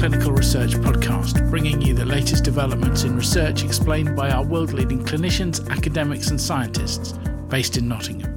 Clinical Research Podcast, bringing you the latest developments in research explained by our world leading clinicians, academics, and scientists based in Nottingham.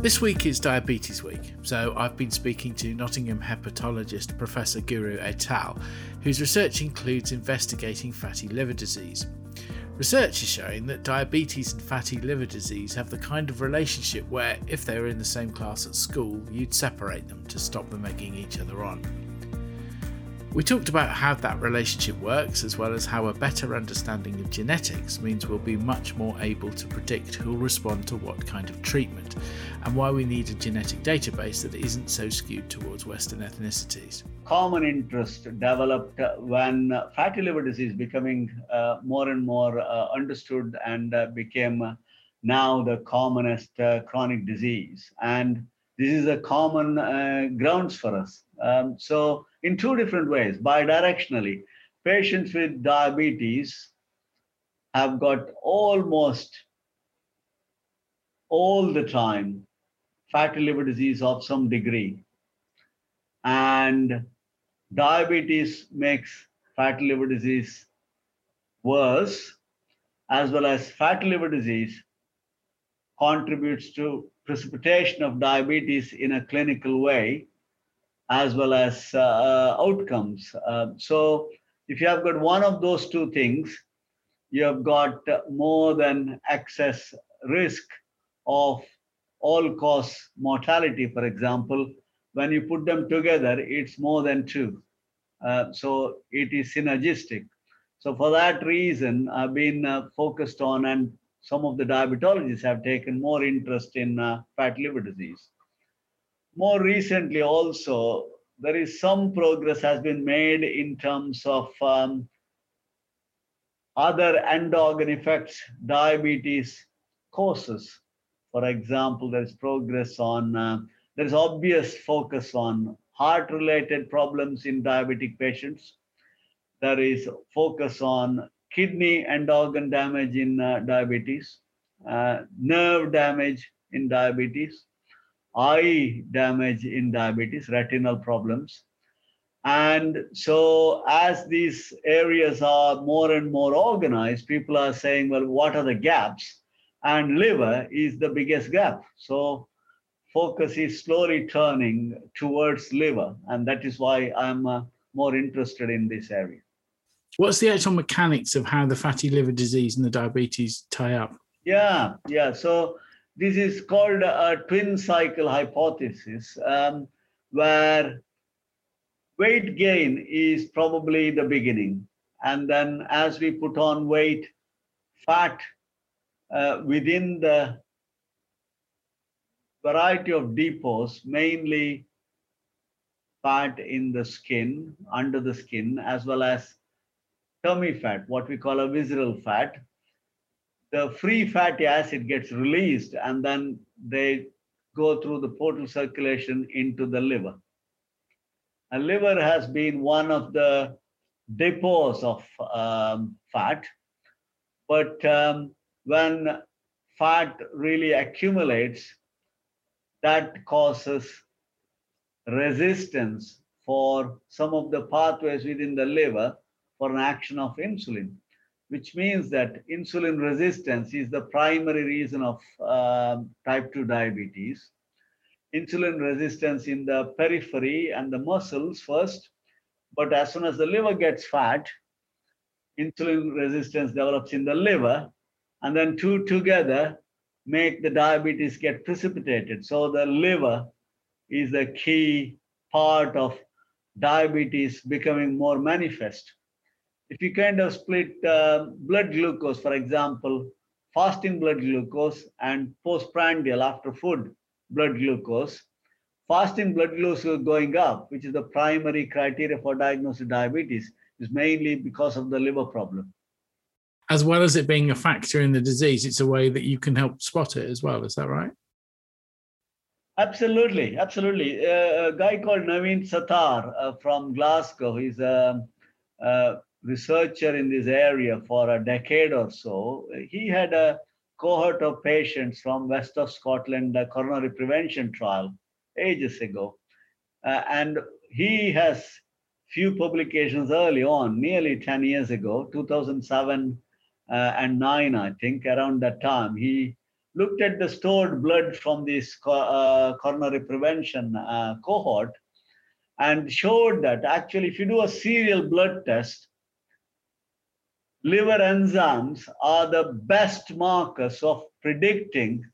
This week is Diabetes Week, so I've been speaking to Nottingham hepatologist Professor Guru Aithal, whose research includes investigating fatty liver disease. Research is showing that diabetes and fatty liver disease have the kind of relationship where, if they were in the same class at school, you'd separate them to stop them egging each other on. We talked about how that relationship works, as well as how a better understanding of genetics means we'll be much more able to predict who'll respond to what kind of treatment, and why we need a genetic database that isn't so skewed towards Western ethnicities. Common interest developed when fatty liver disease becoming uh, more and more uh, understood and uh, became now the commonest uh, chronic disease. And this is a common uh, grounds for us. Um, so in two different ways, bidirectionally, patients with diabetes have got almost all the time fatty liver disease of some degree. And diabetes makes fatty liver disease worse, as well as fatty liver disease contributes to precipitation of diabetes in a clinical way, as well as uh, outcomes. Uh, so, if you have got one of those two things, you have got more than excess risk of all cause mortality, for example. When you put them together, it's more than two. Uh, so it is synergistic. So for that reason, I've been uh, focused on, and some of the diabetologists have taken more interest in uh, fat liver disease. More recently, also, there is some progress has been made in terms of um, other end-organ effects diabetes causes. For example, there is progress on, uh, there is obvious focus on heart-related problems in diabetic patients. There is focus on kidney and organ damage in uh, diabetes, uh, nerve damage in diabetes, eye damage in diabetes, retinal problems. And so, as these areas are more and more organized, people are saying, well, what are the gaps? And liver is the biggest gap. So, focus is slowly turning towards liver. And that is why I'm uh, more interested in this area. What's the actual mechanics of how the fatty liver disease and the diabetes tie up? Yeah, yeah. So this is called a twin cycle hypothesis, um, where weight gain is probably the beginning. And then as we put on weight, fat uh, within the variety of depots, mainly fat in the skin, under the skin, as well as tummy fat, what we call a visceral fat. The free fatty acid gets released and then they go through the portal circulation into the liver. And liver has been one of the depots of um, fat, but um, when fat really accumulates, that causes resistance for some of the pathways within the liver for an action of insulin, which means that insulin resistance is the primary reason of uh, type 2 diabetes. Insulin resistance in the periphery and the muscles first, but as soon as the liver gets fat, insulin resistance develops in the liver, and then two together make the diabetes get precipitated. So the liver is the key part of diabetes becoming more manifest if you kind of split uh, blood glucose, for example, fasting blood glucose and postprandial after food blood glucose, fasting blood glucose going up, which is the primary criteria for diagnosing diabetes, is mainly because of the liver problem. As well as it being a factor in the disease, it's a way that you can help spot it as well. Is that right? Absolutely, absolutely. Uh, a guy called Naveed Sattar uh, from Glasgow, he's a, a researcher in this area for a decade or so. He had a cohort of patients from west of Scotland, a coronary prevention trial ages ago. Uh, and he has few publications early on, nearly 10 years ago, 2007 uh, and 9, I think, around that time. He looked at the stored blood from this uh, coronary prevention uh, cohort and showed that actually, if you do a serial blood test, liver enzymes are the best markers of predicting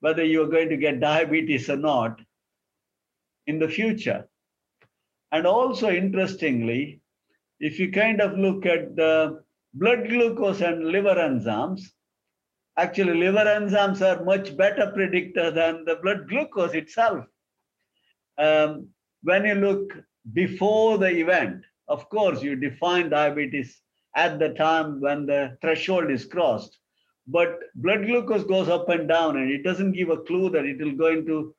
whether you're going to get diabetes or not in the future. And also, interestingly, if you kind of look at the blood glucose and liver enzymes, actually, liver enzymes are much better predictor than the blood glucose itself. Um, when you look before the event, of course, you define diabetes at the time when the threshold is crossed. But blood glucose goes up and down, and it doesn't give a clue that it will going to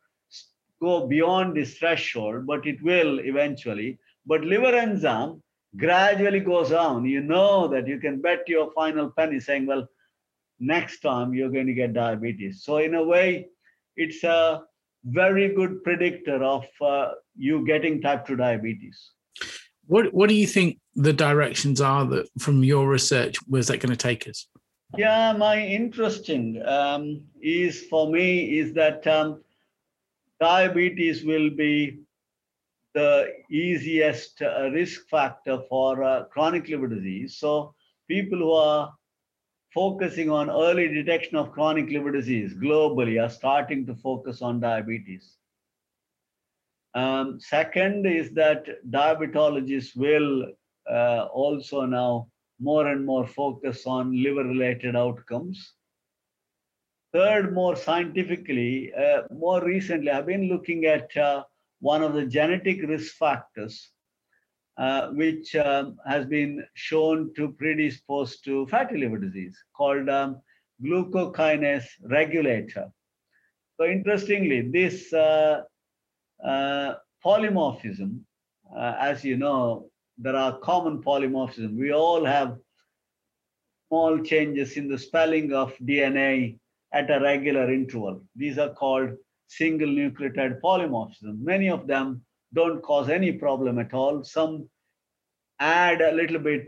go beyond this threshold, but it will eventually. But liver enzyme gradually goes down. You know that you can bet your final penny saying, well, next time you're going to get diabetes. So, in a way, it's a very good predictor of uh, you getting type 2 diabetes. What, what do you think the directions are that from your research, where's that going to take us? Yeah, my interesting um, is for me is that um, diabetes will be the easiest uh, risk factor for uh, chronic liver disease. So people who are focusing on early detection of chronic liver disease globally are starting to focus on diabetes. Um, second is that diabetologists will uh, also now more and more focus on liver related outcomes. Third, more scientifically, uh, more recently, I've been looking at uh, one of the genetic risk factors, uh, which um, has been shown to predispose to fatty liver disease, called um, glucokinase regulator. So, interestingly, this uh, polymorphism, uh, as you know, there are common polymorphism. We all have small changes in the spelling of DNA at a regular interval. These are called single nucleotide polymorphism. Many of them don't cause any problem at all. Some add a little bit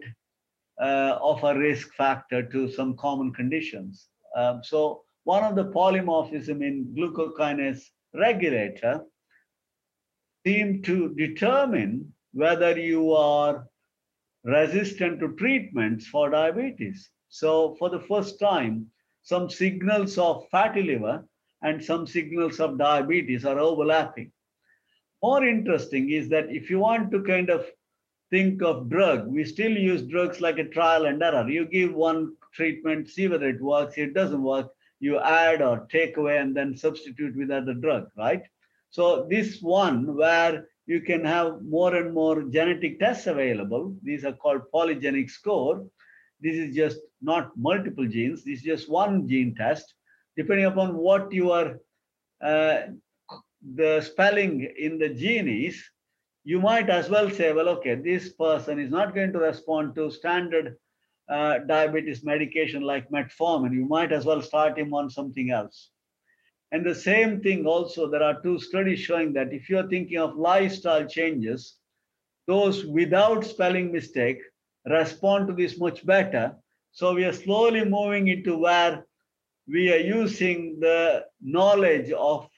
uh, of a risk factor to some common conditions. Um, so one of the polymorphism in glucokinase regulator seem to determine whether you are resistant to treatments for diabetes. So for the first time, some signals of fatty liver and some signals of diabetes are overlapping. More interesting is that if you want to kind of think of drug, we still use drugs like a trial and error. You give one treatment, see whether it works. It doesn't work, you add or take away and then substitute with other drug, right? So this one where you can have more and more genetic tests available. These are called polygenic score. This is just not multiple genes. This is just one gene test. Depending upon what your uh, the spelling in the gene is, you might as well say, well, okay, this person is not going to respond to standard uh, diabetes medication like metformin. You might as well start him on something else. And the same thing also, there are two studies showing that if you're thinking of lifestyle changes, those without spelling mistake respond to this much better. So we are slowly moving into where we are using the knowledge of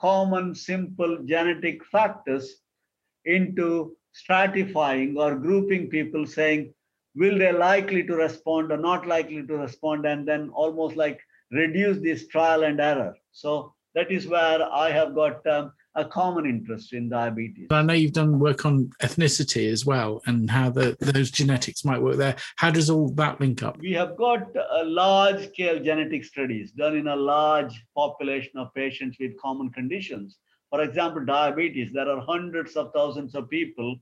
common, simple genetic factors into stratifying or grouping people saying, will they likely to respond or not likely to respond? And then almost like reduce this trial and error. So that is where I have got um, a common interest in diabetes. I know you've done work on ethnicity as well and how the, those genetics might work there. How does all that link up? We have got a large scale genetic studies done in a large population of patients with common conditions. For example, diabetes, there are hundreds of thousands of people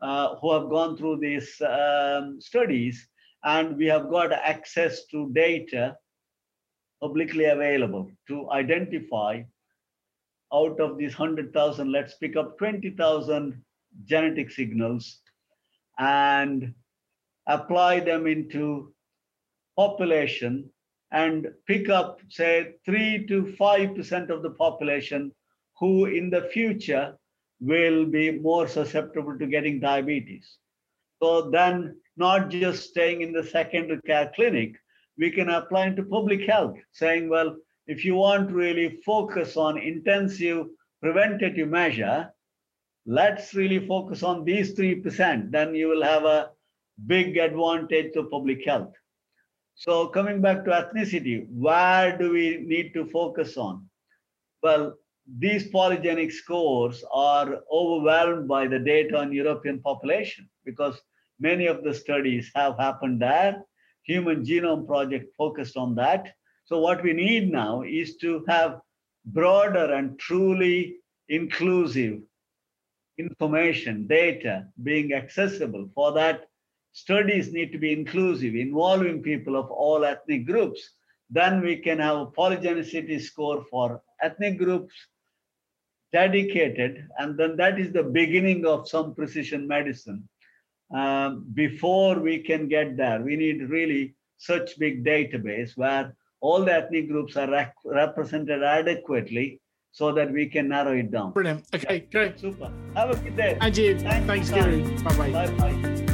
uh, who have gone through these um, studies, and we have got access to data publicly available to identify out of these 100,000, let's pick up 20,000 genetic signals and apply them into population and pick up, say, 3 to 5% of the population who in the future will be more susceptible to getting diabetes. So then, not just staying in the secondary care clinic, we can apply into public health, saying, well, if you want to really focus on intensive preventative measure, let's really focus on these 3%. Then you will have a big advantage to public health. So coming back to ethnicity, where do we need to focus on? Well, these polygenic scores are overwhelmed by the data on European population because many of the studies have happened there. Human Genome Project focused on that. So what we need now is to have broader and truly inclusive information, data being accessible. For that, studies need to be inclusive, involving people of all ethnic groups. Then we can have a polygenicity score for ethnic groups dedicated, and then that is the beginning of some precision medicine. Um, before we can get there, we need really such big database where all the ethnic groups are rec- represented adequately so that we can narrow it down. Brilliant. Okay, great. Super. Have a good day. And you. Thanks, Guru. Bye bye.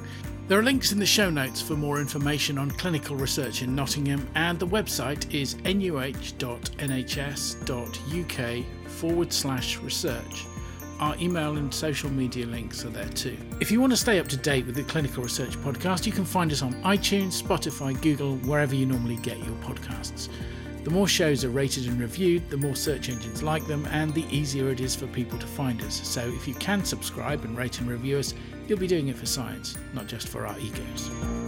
There are links in the show notes for more information on clinical research in Nottingham, and the website is nuh.nhs.uk forward slash research. Our email and social media links are there too. If you want to stay up to date with the Clinical Research Podcast, you can find us on iTunes, Spotify, Google, wherever you normally get your podcasts. The more shows are rated and reviewed, the more search engines like them, and the easier it is for people to find us. So if you can subscribe and rate and review us, you'll be doing it for science, not just for our egos.